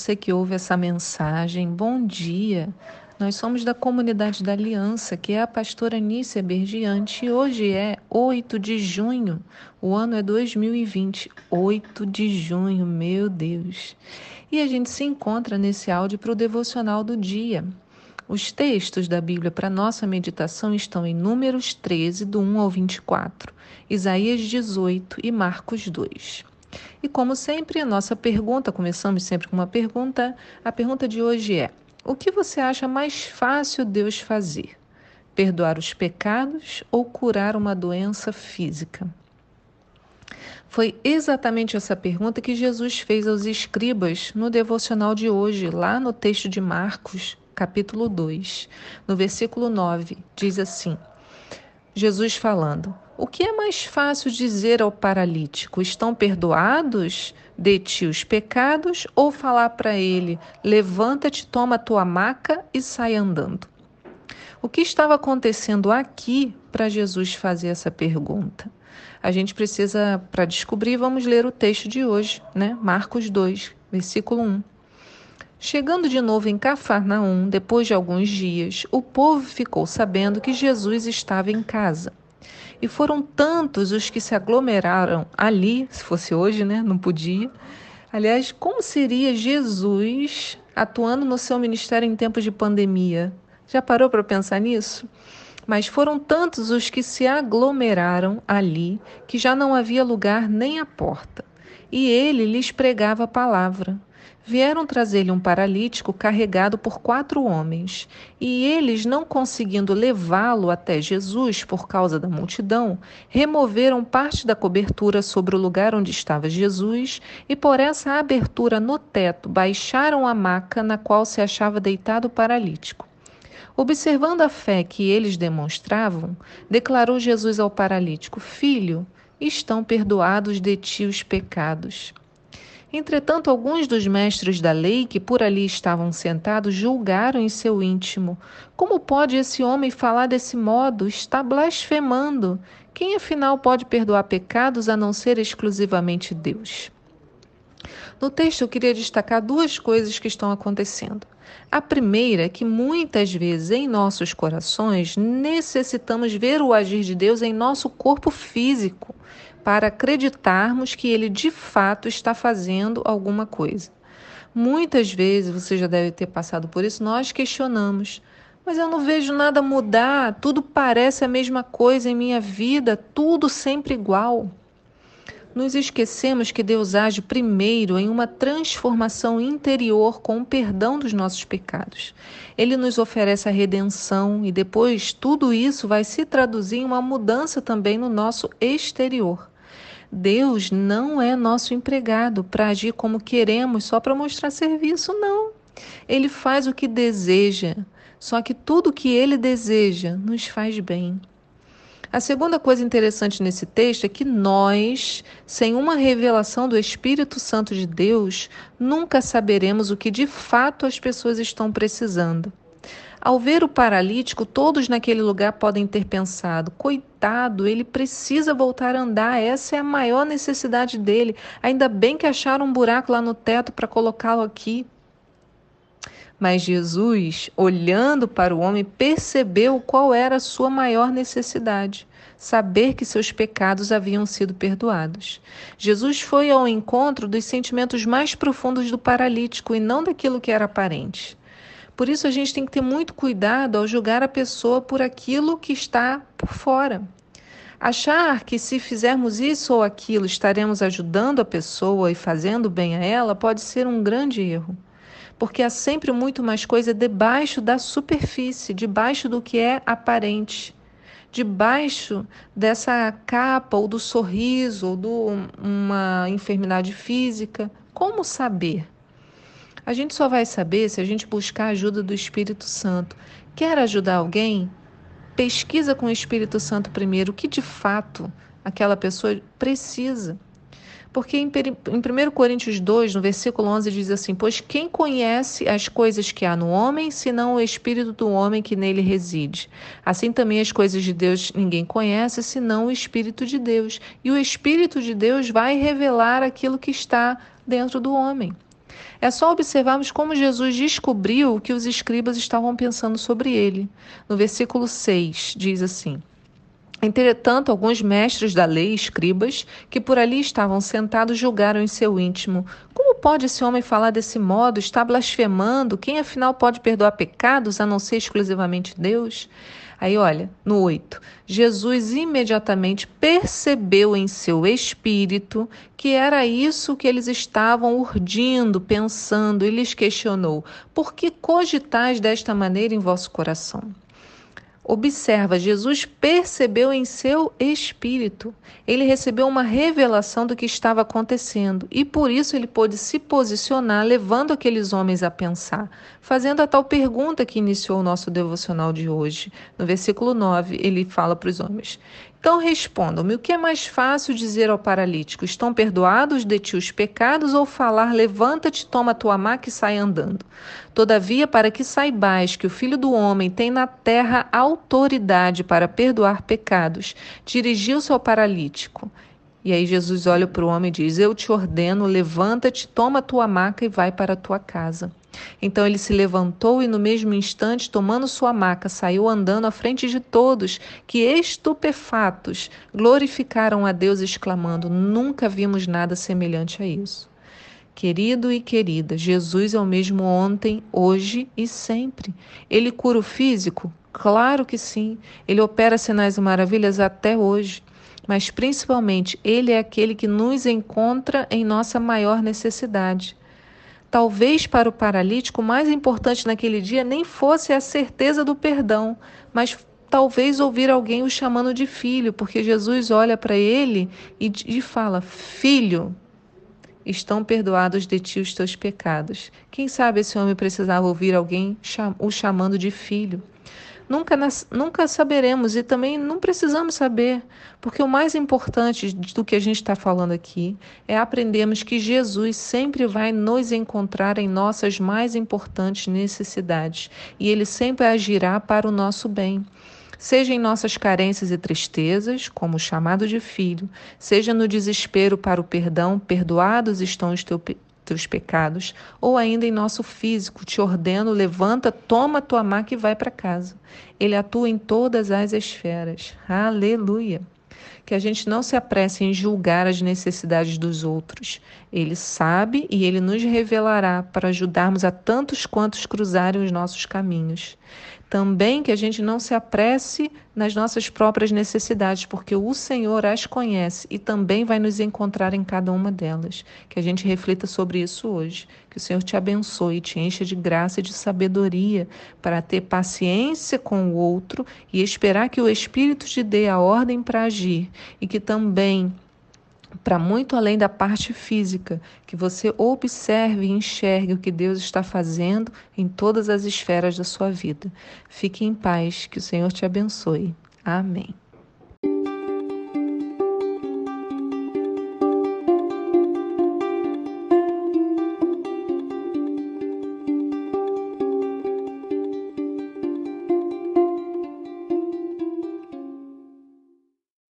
você que ouve essa mensagem. Bom dia. Nós somos da comunidade da Aliança, que é a pastora Nícia Bergiante, e hoje é 8 de junho, o ano é 2020. 8 de junho, meu Deus. E a gente se encontra nesse áudio para o devocional do dia. Os textos da Bíblia para nossa meditação estão em Números 13, do 1 ao 24, Isaías 18 e Marcos 2. E como sempre, a nossa pergunta, começamos sempre com uma pergunta. A pergunta de hoje é: o que você acha mais fácil Deus fazer? Perdoar os pecados ou curar uma doença física? Foi exatamente essa pergunta que Jesus fez aos escribas no devocional de hoje, lá no texto de Marcos, capítulo 2, no versículo 9. Diz assim: Jesus falando: O que é mais fácil dizer ao paralítico? Estão perdoados de ti os pecados? Ou falar para ele: Levanta-te, toma a tua maca e sai andando? O que estava acontecendo aqui para Jesus fazer essa pergunta? A gente precisa, para descobrir, vamos ler o texto de hoje, né? Marcos 2, versículo 1. Chegando de novo em Cafarnaum, depois de alguns dias, o povo ficou sabendo que Jesus estava em casa. E foram tantos os que se aglomeraram ali, se fosse hoje, né? Não podia. Aliás, como seria Jesus atuando no seu ministério em tempos de pandemia? Já parou para pensar nisso? Mas foram tantos os que se aglomeraram ali que já não havia lugar nem à porta. E ele lhes pregava a palavra. Vieram trazer-lhe um paralítico carregado por quatro homens, e eles, não conseguindo levá-lo até Jesus por causa da multidão, removeram parte da cobertura sobre o lugar onde estava Jesus, e por essa abertura no teto baixaram a maca na qual se achava deitado o paralítico. Observando a fé que eles demonstravam, declarou Jesus ao paralítico: Filho, estão perdoados de ti os pecados. Entretanto, alguns dos mestres da lei que por ali estavam sentados julgaram em seu íntimo: Como pode esse homem falar desse modo? Está blasfemando. Quem afinal pode perdoar pecados a não ser exclusivamente Deus? No texto, eu queria destacar duas coisas que estão acontecendo. A primeira é que muitas vezes em nossos corações necessitamos ver o agir de Deus em nosso corpo físico para acreditarmos que ele de fato está fazendo alguma coisa. Muitas vezes, você já deve ter passado por isso, nós questionamos. Mas eu não vejo nada mudar, tudo parece a mesma coisa em minha vida, tudo sempre igual. Nos esquecemos que Deus age primeiro em uma transformação interior com o perdão dos nossos pecados. Ele nos oferece a redenção e depois tudo isso vai se traduzir em uma mudança também no nosso exterior. Deus não é nosso empregado para agir como queremos só para mostrar serviço, não. Ele faz o que deseja, só que tudo o que ele deseja nos faz bem. A segunda coisa interessante nesse texto é que nós, sem uma revelação do Espírito Santo de Deus, nunca saberemos o que de fato as pessoas estão precisando. Ao ver o paralítico, todos naquele lugar podem ter pensado: coitado, ele precisa voltar a andar, essa é a maior necessidade dele. Ainda bem que acharam um buraco lá no teto para colocá-lo aqui. Mas Jesus, olhando para o homem, percebeu qual era a sua maior necessidade: saber que seus pecados haviam sido perdoados. Jesus foi ao encontro dos sentimentos mais profundos do paralítico e não daquilo que era aparente. Por isso a gente tem que ter muito cuidado ao julgar a pessoa por aquilo que está por fora. Achar que se fizermos isso ou aquilo estaremos ajudando a pessoa e fazendo bem a ela pode ser um grande erro. Porque há sempre muito mais coisa debaixo da superfície, debaixo do que é aparente, debaixo dessa capa ou do sorriso ou de uma enfermidade física. Como saber? A gente só vai saber se a gente buscar a ajuda do Espírito Santo. Quer ajudar alguém? Pesquisa com o Espírito Santo primeiro o que de fato aquela pessoa precisa. Porque em 1 Coríntios 2, no versículo 11, diz assim: Pois quem conhece as coisas que há no homem, senão o espírito do homem que nele reside? Assim também as coisas de Deus ninguém conhece, senão o espírito de Deus. E o espírito de Deus vai revelar aquilo que está dentro do homem. É só observarmos como Jesus descobriu o que os escribas estavam pensando sobre ele. No versículo 6 diz assim: Entretanto, alguns mestres da lei, escribas, que por ali estavam sentados, julgaram em seu íntimo: Como pode esse homem falar desse modo? Está blasfemando? Quem afinal pode perdoar pecados a não ser exclusivamente Deus? Aí, olha, no 8, Jesus imediatamente percebeu em seu espírito que era isso que eles estavam urdindo, pensando, e lhes questionou: Por que cogitais desta maneira em vosso coração? Observa, Jesus percebeu em seu espírito, ele recebeu uma revelação do que estava acontecendo. E por isso ele pôde se posicionar, levando aqueles homens a pensar, fazendo a tal pergunta que iniciou o nosso devocional de hoje. No versículo 9, ele fala para os homens: então respondam-me: o que é mais fácil dizer ao paralítico? Estão perdoados de ti os pecados? Ou falar: levanta-te, toma tua maca e sai andando? Todavia, para que saibais que o Filho do Homem tem na terra autoridade para perdoar pecados, dirigiu-se ao paralítico. E aí Jesus olha para o homem e diz: Eu te ordeno, levanta-te, toma tua maca e vai para a tua casa. Então ele se levantou e, no mesmo instante, tomando sua maca, saiu andando à frente de todos, que, estupefatos, glorificaram a Deus, exclamando: Nunca vimos nada semelhante a isso. Querido e querida, Jesus é o mesmo ontem, hoje e sempre. Ele cura o físico? Claro que sim. Ele opera sinais e maravilhas até hoje. Mas principalmente, Ele é aquele que nos encontra em nossa maior necessidade. Talvez para o paralítico, o mais importante naquele dia nem fosse a certeza do perdão, mas talvez ouvir alguém o chamando de filho, porque Jesus olha para ele e, e fala: Filho, estão perdoados de ti os teus pecados. Quem sabe esse homem precisava ouvir alguém o chamando de filho. Nunca, nunca saberemos e também não precisamos saber, porque o mais importante do que a gente está falando aqui é aprendermos que Jesus sempre vai nos encontrar em nossas mais importantes necessidades e ele sempre agirá para o nosso bem. Seja em nossas carências e tristezas, como o chamado de filho, seja no desespero para o perdão, perdoados estão os, teu, teus pecados, ou ainda em nosso físico, te ordeno, levanta, toma tua maca e vai para casa. Ele atua em todas as esferas. Aleluia. Que a gente não se apresse em julgar as necessidades dos outros. Ele sabe e ele nos revelará para ajudarmos a tantos quantos cruzarem os nossos caminhos. Também que a gente não se apresse nas nossas próprias necessidades, porque o Senhor as conhece e também vai nos encontrar em cada uma delas. Que a gente reflita sobre isso hoje. Que o Senhor te abençoe e te encha de graça e de sabedoria para ter paciência com o outro e esperar que o Espírito te dê a ordem para agir e que também para muito além da parte física, que você observe e enxergue o que Deus está fazendo em todas as esferas da sua vida. Fique em paz, que o Senhor te abençoe. Amém.